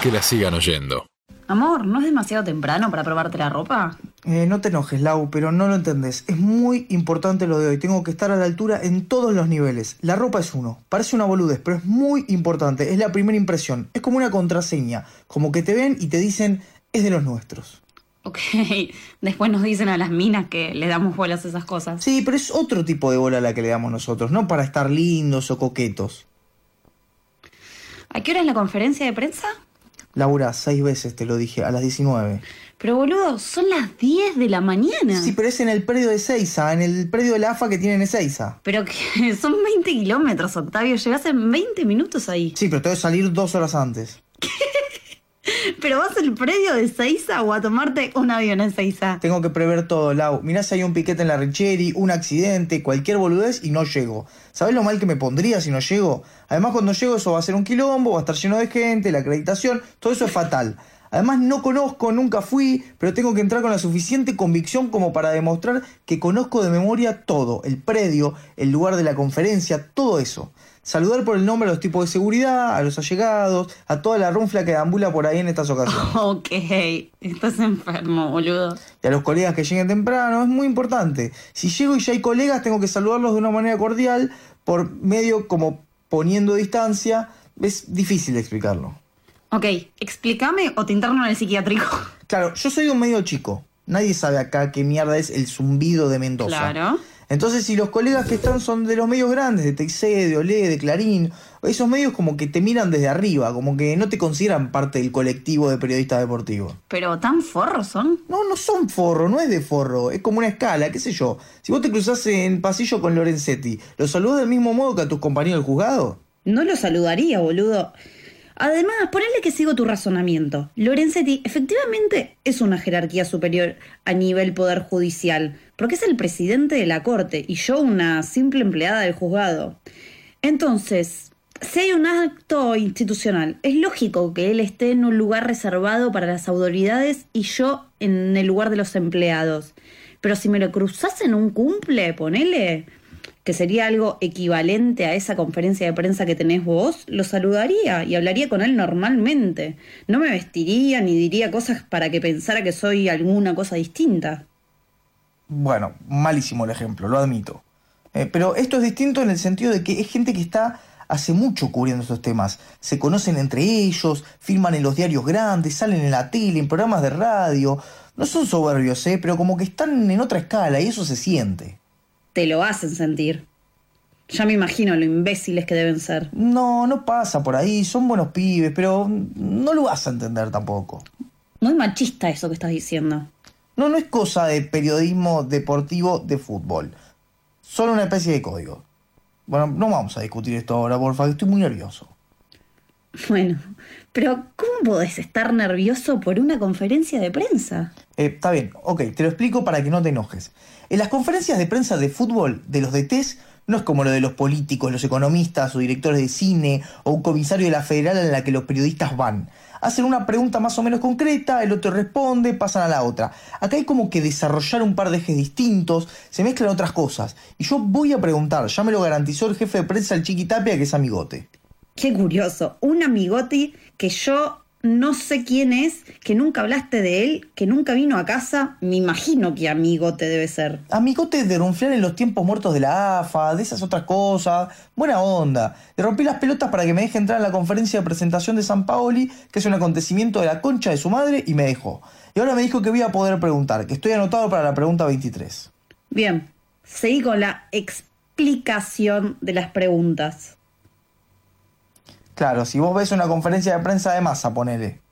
que la sigan oyendo. Amor, ¿no es demasiado temprano para probarte la ropa? Eh, no te enojes, Lau, pero no lo entendés. Es muy importante lo de hoy. Tengo que estar a la altura en todos los niveles. La ropa es uno. Parece una boludez, pero es muy importante. Es la primera impresión. Es como una contraseña. Como que te ven y te dicen, es de los nuestros. Ok, después nos dicen a las minas que le damos bolas a esas cosas. Sí, pero es otro tipo de bola a la que le damos nosotros, no para estar lindos o coquetos. ¿A qué hora es la conferencia de prensa? Laura, seis veces te lo dije, a las 19. Pero boludo, son las 10 de la mañana. Sí, pero es en el predio de Seiza, en el predio de la AFA que tienen en Seiza. Pero que son 20 kilómetros, Octavio. Llegas en 20 minutos ahí. Sí, pero te que salir dos horas antes. ¿Pero vas al predio de Seiza o a tomarte un avión en Seiza? Tengo que prever todo, Lau. Mirá si hay un piquete en la Richeri, un accidente, cualquier boludez y no llego. ¿Sabes lo mal que me pondría si no llego? Además, cuando llego eso va a ser un quilombo, va a estar lleno de gente, la acreditación, todo eso es fatal. Además no conozco, nunca fui, pero tengo que entrar con la suficiente convicción como para demostrar que conozco de memoria todo, el predio, el lugar de la conferencia, todo eso. Saludar por el nombre a los tipos de seguridad, a los allegados, a toda la runfla que ambula por ahí en estas ocasiones. Ok, estás enfermo, boludo. Y a los colegas que lleguen temprano, es muy importante. Si llego y ya hay colegas, tengo que saludarlos de una manera cordial, por medio como poniendo distancia. Es difícil explicarlo. Ok, explícame o te interno en el psiquiátrico. Claro, yo soy un medio chico. Nadie sabe acá qué mierda es el zumbido de Mendoza. Claro. Entonces, si los colegas que están son de los medios grandes, de TIC, de Olé, de Clarín, esos medios como que te miran desde arriba, como que no te consideran parte del colectivo de periodistas deportivos. ¿Pero tan forros son? No, no son forro, no es de forro, es como una escala, qué sé yo. Si vos te cruzás en pasillo con Lorenzetti, ¿lo saludás del mismo modo que a tus compañeros del juzgado? No lo saludaría, boludo. Además, ponele que sigo tu razonamiento. Lorenzetti efectivamente es una jerarquía superior a nivel poder judicial, porque es el presidente de la corte y yo una simple empleada del juzgado. Entonces, si hay un acto institucional, es lógico que él esté en un lugar reservado para las autoridades y yo en el lugar de los empleados. Pero si me lo cruzas en un cumple, ponele, que sería algo equivalente a esa conferencia de prensa que tenés vos, lo saludaría y hablaría con él normalmente. No me vestiría ni diría cosas para que pensara que soy alguna cosa distinta. Bueno, malísimo el ejemplo, lo admito. Eh, pero esto es distinto en el sentido de que es gente que está hace mucho cubriendo estos temas. Se conocen entre ellos, firman en los diarios grandes, salen en la tele, en programas de radio. No son soberbios, ¿eh? pero como que están en otra escala y eso se siente te lo hacen sentir. Ya me imagino lo imbéciles que deben ser. No, no pasa por ahí, son buenos pibes, pero no lo vas a entender tampoco. Muy machista eso que estás diciendo. No, no es cosa de periodismo deportivo de fútbol. Solo una especie de código. Bueno, no vamos a discutir esto ahora, porfa, que estoy muy nervioso. Bueno, pero ¿cómo podés estar nervioso por una conferencia de prensa? Eh, está bien, ok, te lo explico para que no te enojes. En las conferencias de prensa de fútbol de los DTs no es como lo de los políticos, los economistas o directores de cine o un comisario de la federal en la que los periodistas van. Hacen una pregunta más o menos concreta, el otro responde, pasan a la otra. Acá hay como que desarrollar un par de ejes distintos, se mezclan otras cosas. Y yo voy a preguntar, ya me lo garantizó el jefe de prensa, el Chiquitapia, que es amigote. Qué curioso, un amigote que yo no sé quién es, que nunca hablaste de él, que nunca vino a casa. Me imagino que amigote debe ser. Amigote de ronflar en los tiempos muertos de la AFA, de esas otras cosas. Buena onda. Le rompí las pelotas para que me deje entrar a la conferencia de presentación de San Paoli, que es un acontecimiento de la concha de su madre, y me dejó. Y ahora me dijo que voy a poder preguntar, que estoy anotado para la pregunta 23. Bien, seguí con la explicación de las preguntas. Claro, si vos ves una conferencia de prensa de Massa, ponele.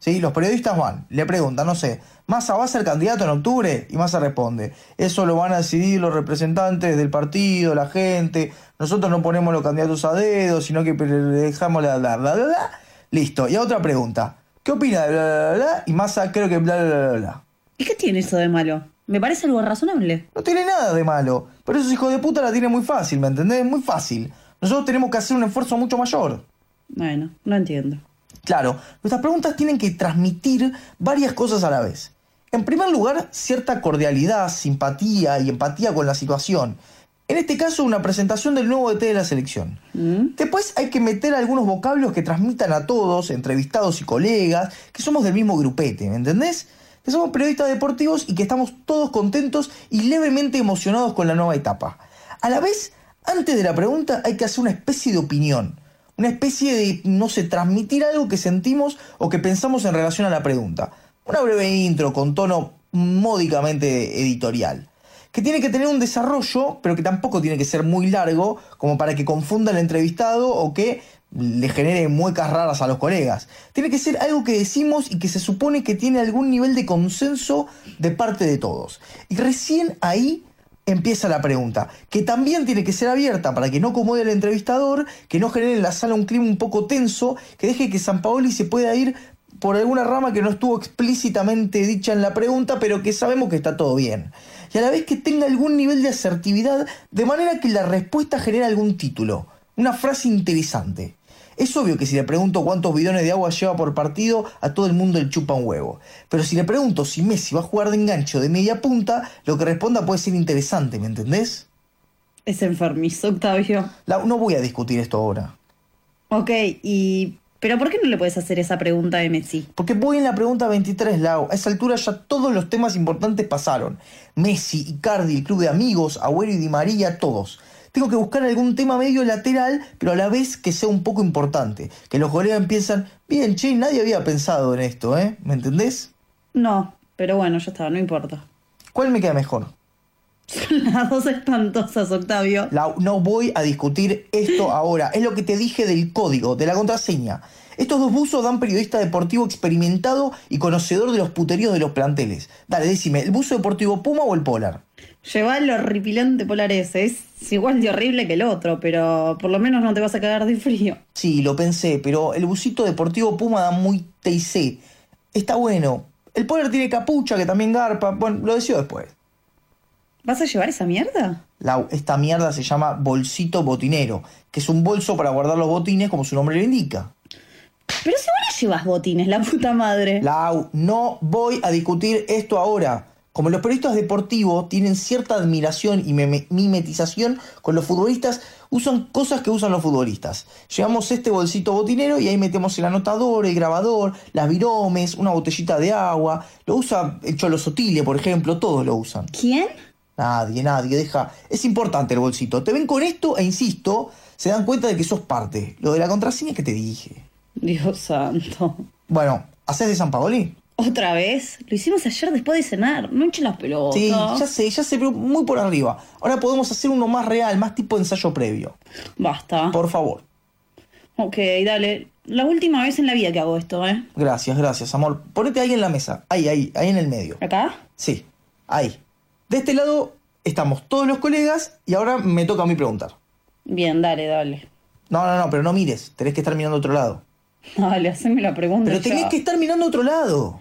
¿Sí? Los periodistas van, le preguntan, no sé, ¿Massa va a ser candidato en octubre? Y Massa responde, eso lo van a decidir los representantes del partido, la gente, nosotros no ponemos los candidatos a dedo, sino que le dejamos la bla, bla, bla, bla. Listo, y a otra pregunta, ¿qué opina de bla, bla, bla, Y Massa creo que bla, bla, bla, bla. ¿Y qué tiene eso de malo? Me parece algo razonable. No tiene nada de malo, pero esos hijos de puta la tienen muy fácil, ¿me entendés? Muy fácil. Nosotros tenemos que hacer un esfuerzo mucho mayor. Bueno, no entiendo. Claro, nuestras preguntas tienen que transmitir varias cosas a la vez. En primer lugar, cierta cordialidad, simpatía y empatía con la situación. En este caso, una presentación del nuevo DT de la selección. ¿Mm? Después hay que meter algunos vocablos que transmitan a todos, entrevistados y colegas, que somos del mismo grupete, ¿me entendés? Que somos periodistas deportivos y que estamos todos contentos y levemente emocionados con la nueva etapa. A la vez, antes de la pregunta hay que hacer una especie de opinión, una especie de, no sé, transmitir algo que sentimos o que pensamos en relación a la pregunta. Una breve intro con tono módicamente editorial que tiene que tener un desarrollo, pero que tampoco tiene que ser muy largo, como para que confunda al entrevistado o que le genere muecas raras a los colegas. Tiene que ser algo que decimos y que se supone que tiene algún nivel de consenso de parte de todos. Y recién ahí empieza la pregunta, que también tiene que ser abierta para que no acomode al entrevistador, que no genere en la sala un clima un poco tenso, que deje que San Paoli se pueda ir por alguna rama que no estuvo explícitamente dicha en la pregunta, pero que sabemos que está todo bien. Y a la vez que tenga algún nivel de asertividad, de manera que la respuesta genere algún título, una frase interesante. Es obvio que si le pregunto cuántos bidones de agua lleva por partido, a todo el mundo le chupa un huevo. Pero si le pregunto si Messi va a jugar de engancho de media punta, lo que responda puede ser interesante, ¿me entendés? Es enfermizo, Octavio. La- no voy a discutir esto ahora. Ok, y... ¿Pero por qué no le puedes hacer esa pregunta a Messi? Porque voy en la pregunta 23, Lau. A esa altura ya todos los temas importantes pasaron. Messi, Icardi, el club de amigos, Agüero y Di María, todos. Tengo que buscar algún tema medio lateral, pero a la vez que sea un poco importante. Que los colegas piensan, bien, che, nadie había pensado en esto, ¿eh? ¿Me entendés? No, pero bueno, ya está, no importa. ¿Cuál me queda mejor? Las dos espantosas, Octavio. No voy a discutir esto ahora. Es lo que te dije del código, de la contraseña. Estos dos buzos dan periodista deportivo experimentado y conocedor de los puteríos de los planteles. Dale, decime, ¿el buzo deportivo Puma o el Polar? Lleva el horripilante polar ese. Es igual de horrible que el otro, pero por lo menos no te vas a cagar de frío. Sí, lo pensé, pero el busito deportivo Puma da muy TIC. Está bueno. El Polar tiene capucha que también garpa. Bueno, lo decido después. ¿Vas a llevar esa mierda? Lau, esta mierda se llama bolsito botinero, que es un bolso para guardar los botines como su nombre lo indica. Pero si vos no llevas botines, la puta madre. Lau, no voy a discutir esto ahora. Como los periodistas deportivos tienen cierta admiración y mimetización con los futbolistas, usan cosas que usan los futbolistas. Llevamos este bolsito botinero y ahí metemos el anotador, el grabador, las viromes, una botellita de agua. Lo usa el Cholo Sotile, por ejemplo, todos lo usan. ¿Quién? Nadie, nadie, deja. Es importante el bolsito. Te ven con esto e insisto, se dan cuenta de que sos parte. Lo de la contraseña que te dije. Dios santo. Bueno, ¿haces de San Paoli? ¿Otra vez? Lo hicimos ayer después de cenar. No eches las pelotas. Sí, ya sé, ya sé, pero muy por arriba. Ahora podemos hacer uno más real, más tipo ensayo previo. Basta. Por favor. Ok, dale. La última vez en la vida que hago esto, ¿eh? Gracias, gracias, amor. Ponete ahí en la mesa. Ahí, ahí, ahí en el medio. ¿Acá? Sí, ahí. De este lado estamos todos los colegas y ahora me toca a mí preguntar. Bien, dale, dale. No, no, no, pero no mires. Tenés que estar mirando a otro lado. Dale, haceme la pregunta. Pero ya. tenés que estar mirando a otro lado.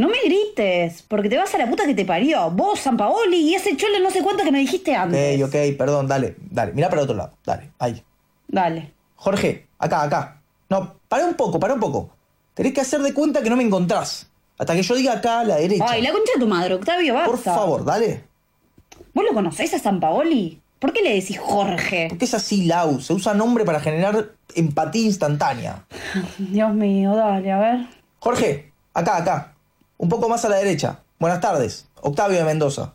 No me grites, porque te vas a la puta que te parió. Vos, San Paoli, y ese cholo no sé cuánto que me dijiste antes. Ok, ok, perdón, dale, dale. Mirá para otro lado. Dale, ahí. Dale. Jorge, acá, acá. No, para un poco, para un poco. Tenés que hacer de cuenta que no me encontrás. Hasta que yo diga acá a la derecha. Ay, la concha de tu madre, Octavio, basta. Por favor, dale. ¿Vos lo conocés a San Paoli? ¿Por qué le decís Jorge? Porque es así, Lau. Se usa nombre para generar empatía instantánea. Dios mío, dale, a ver. Jorge, acá, acá. Un poco más a la derecha. Buenas tardes. Octavio de Mendoza.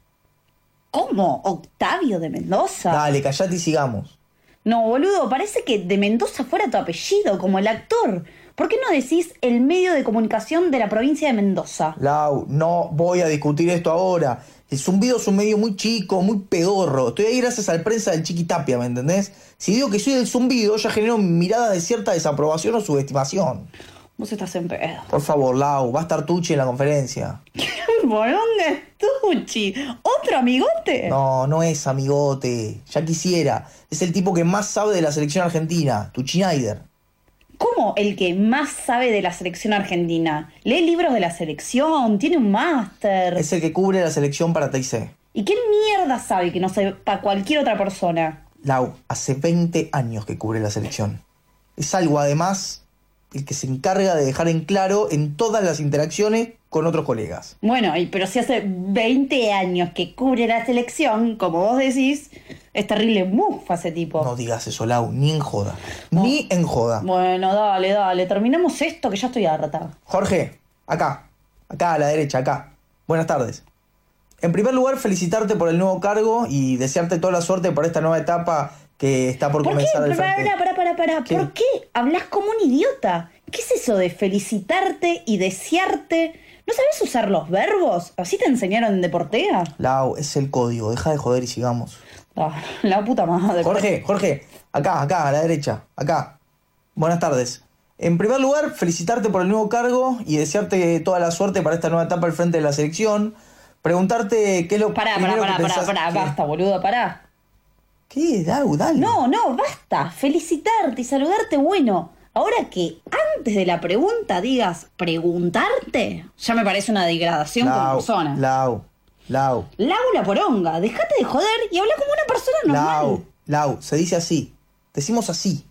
¿Cómo? ¿Octavio de Mendoza? Dale, callate y sigamos. No, boludo, parece que de Mendoza fuera tu apellido, como el actor. ¿Por qué no decís el medio de comunicación de la provincia de Mendoza? Lau, no voy a discutir esto ahora. El zumbido es un medio muy chico, muy pedorro. Estoy ahí gracias al prensa del Chiquitapia, ¿me entendés? Si digo que soy del zumbido, ya genero miradas de cierta desaprobación o subestimación. Vos estás en pedo. Por favor, Lau, va a estar Tucci en la conferencia. ¿Por dónde estuchi? ¿Otro amigote? No, no es amigote. Ya quisiera. Es el tipo que más sabe de la selección argentina, Tucci Schneider. ¿Cómo el que más sabe de la selección argentina? Lee libros de la selección, tiene un máster. Es el que cubre la selección para TIC. ¿Y qué mierda sabe que no sepa cualquier otra persona? Lau, hace 20 años que cubre la selección. Es algo además el que se encarga de dejar en claro en todas las interacciones con otros colegas. Bueno, y, pero si hace 20 años que cubre la selección, como vos decís, es terrible mufa ese tipo. No digas eso, Lau, ni en joda. Ni en joda. Bueno, dale, dale, terminamos esto que ya estoy harta. Jorge, acá, acá a la derecha, acá. Buenas tardes. En primer lugar, felicitarte por el nuevo cargo y desearte toda la suerte por esta nueva etapa que está por, ¿Por qué? el Pará, pará, pará, pará. ¿Qué? ¿Por qué hablas como un idiota? ¿Qué es eso de felicitarte y desearte? ¿No sabes usar los verbos? ¿Así te enseñaron en Deportea? Lau, es el código, deja de joder y sigamos. Ah, la puta madre. Jorge, Jorge, acá, acá, a la derecha, acá. Buenas tardes. En primer lugar, felicitarte por el nuevo cargo y desearte toda la suerte para esta nueva etapa al frente de la selección. Preguntarte qué es lo Pará, pará, primero pará, que pará, pensás- pará, ¿Qué? basta, boludo, pará. ¿Qué? Lau, dale. No, no, basta. Felicitarte y saludarte, bueno. Ahora que antes de la pregunta digas preguntarte, ya me parece una degradación como Lau, persona. Lau, Lau, Lau la poronga, dejate de joder y habla como una persona normal. Lau, Lau, se dice así. Decimos así.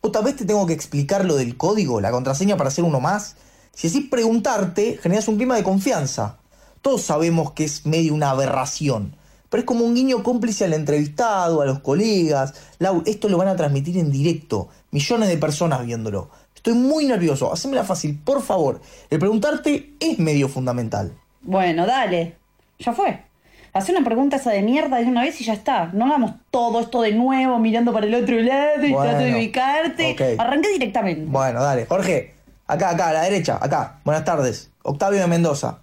Otra vez te tengo que explicar lo del código, la contraseña para hacer uno más. Si así preguntarte, generas un clima de confianza. Todos sabemos que es medio una aberración. Pero es como un guiño cómplice al entrevistado, a los colegas. Lau, esto lo van a transmitir en directo. Millones de personas viéndolo. Estoy muy nervioso. Hacémela fácil, por favor. El preguntarte es medio fundamental. Bueno, dale. Ya fue. Haz una pregunta esa de mierda de una vez y ya está. No hagamos todo esto de nuevo mirando para el otro lado y Bueno, trato de ubicarte. ok. Arranqué directamente. Bueno, dale. Jorge, acá, acá, a la derecha, acá. Buenas tardes. Octavio de Mendoza.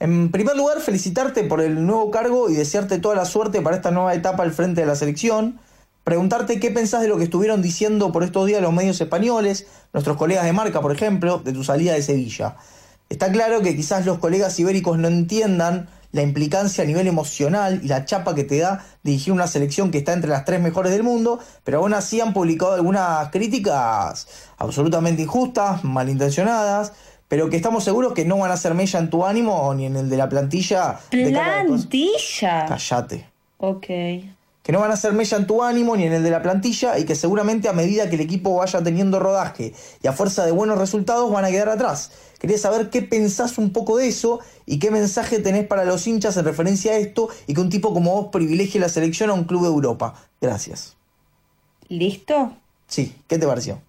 En primer lugar, felicitarte por el nuevo cargo y desearte toda la suerte para esta nueva etapa al frente de la selección. Preguntarte qué pensás de lo que estuvieron diciendo por estos días los medios españoles, nuestros colegas de marca, por ejemplo, de tu salida de Sevilla. Está claro que quizás los colegas ibéricos no entiendan la implicancia a nivel emocional y la chapa que te da dirigir una selección que está entre las tres mejores del mundo, pero aún así han publicado algunas críticas absolutamente injustas, malintencionadas, pero que estamos seguros que no van a hacer mella en tu ánimo ni en el de la plantilla. de Plantilla. Cállate Ok. que no van a hacer mella en tu ánimo ni en el de la plantilla y que seguramente a medida que el equipo vaya teniendo rodaje y a fuerza de buenos resultados van a quedar atrás. Quería saber qué pensás un poco de eso y qué mensaje tenés para los hinchas en referencia a esto y que un tipo como vos privilegie la selección a un club de Europa. Gracias. ¿Listo? Sí, ¿qué te pareció?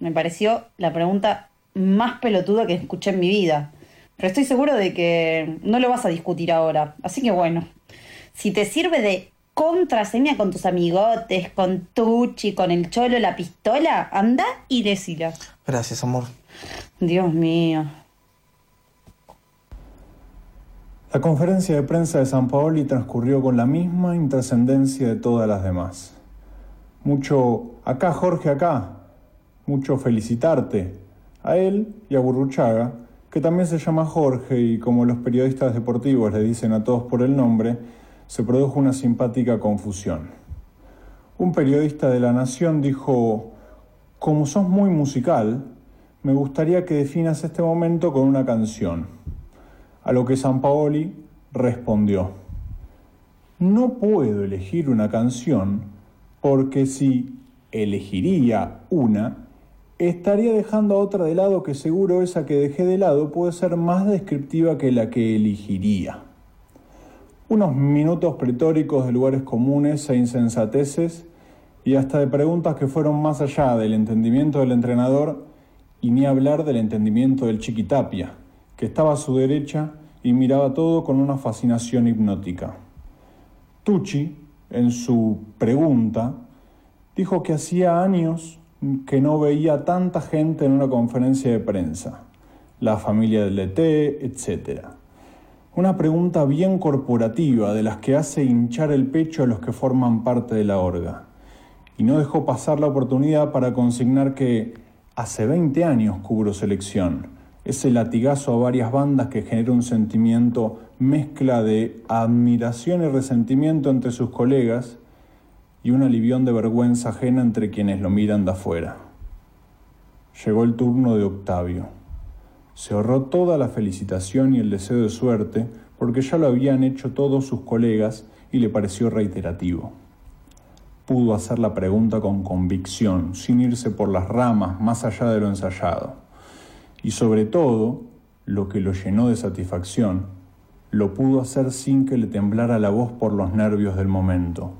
Me pareció la pregunta más pelotuda que escuché en mi vida. Pero estoy seguro de que no lo vas a discutir ahora. Así que bueno, si te sirve de contraseña con tus amigotes, con Tucci, con el cholo, la pistola, anda y decila. Gracias, amor. Dios mío. La conferencia de prensa de San Paoli transcurrió con la misma intrascendencia de todas las demás. Mucho acá, Jorge, acá. Mucho felicitarte a él y a Burruchaga, que también se llama Jorge y como los periodistas deportivos le dicen a todos por el nombre, se produjo una simpática confusión. Un periodista de La Nación dijo, como sos muy musical, me gustaría que definas este momento con una canción. A lo que San Paoli respondió, no puedo elegir una canción porque si elegiría una, estaría dejando a otra de lado que seguro esa que dejé de lado puede ser más descriptiva que la que elegiría. Unos minutos pretóricos de lugares comunes e insensateces y hasta de preguntas que fueron más allá del entendimiento del entrenador y ni hablar del entendimiento del Chiquitapia, que estaba a su derecha y miraba todo con una fascinación hipnótica. Tucci, en su pregunta, dijo que hacía años que no veía tanta gente en una conferencia de prensa, la familia del ET, etc. Una pregunta bien corporativa de las que hace hinchar el pecho a los que forman parte de la orga. Y no dejó pasar la oportunidad para consignar que hace 20 años cubro selección. Ese latigazo a varias bandas que genera un sentimiento mezcla de admiración y resentimiento entre sus colegas y un alivión de vergüenza ajena entre quienes lo miran de afuera. Llegó el turno de Octavio. Se ahorró toda la felicitación y el deseo de suerte porque ya lo habían hecho todos sus colegas y le pareció reiterativo. Pudo hacer la pregunta con convicción, sin irse por las ramas más allá de lo ensayado. Y sobre todo, lo que lo llenó de satisfacción, lo pudo hacer sin que le temblara la voz por los nervios del momento.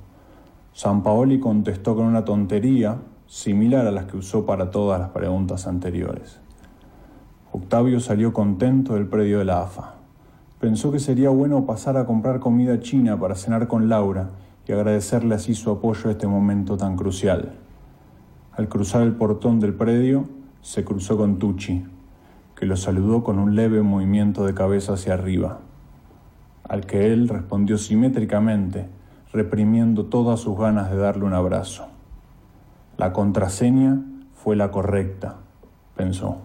San Paoli contestó con una tontería similar a las que usó para todas las preguntas anteriores. Octavio salió contento del predio de la AFA. Pensó que sería bueno pasar a comprar comida china para cenar con Laura y agradecerle así su apoyo a este momento tan crucial. Al cruzar el portón del predio, se cruzó con Tucci, que lo saludó con un leve movimiento de cabeza hacia arriba, al que él respondió simétricamente, reprimiendo todas sus ganas de darle un abrazo. La contraseña fue la correcta, pensó.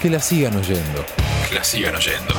Que la sigan oyendo. Que la sigan oyendo.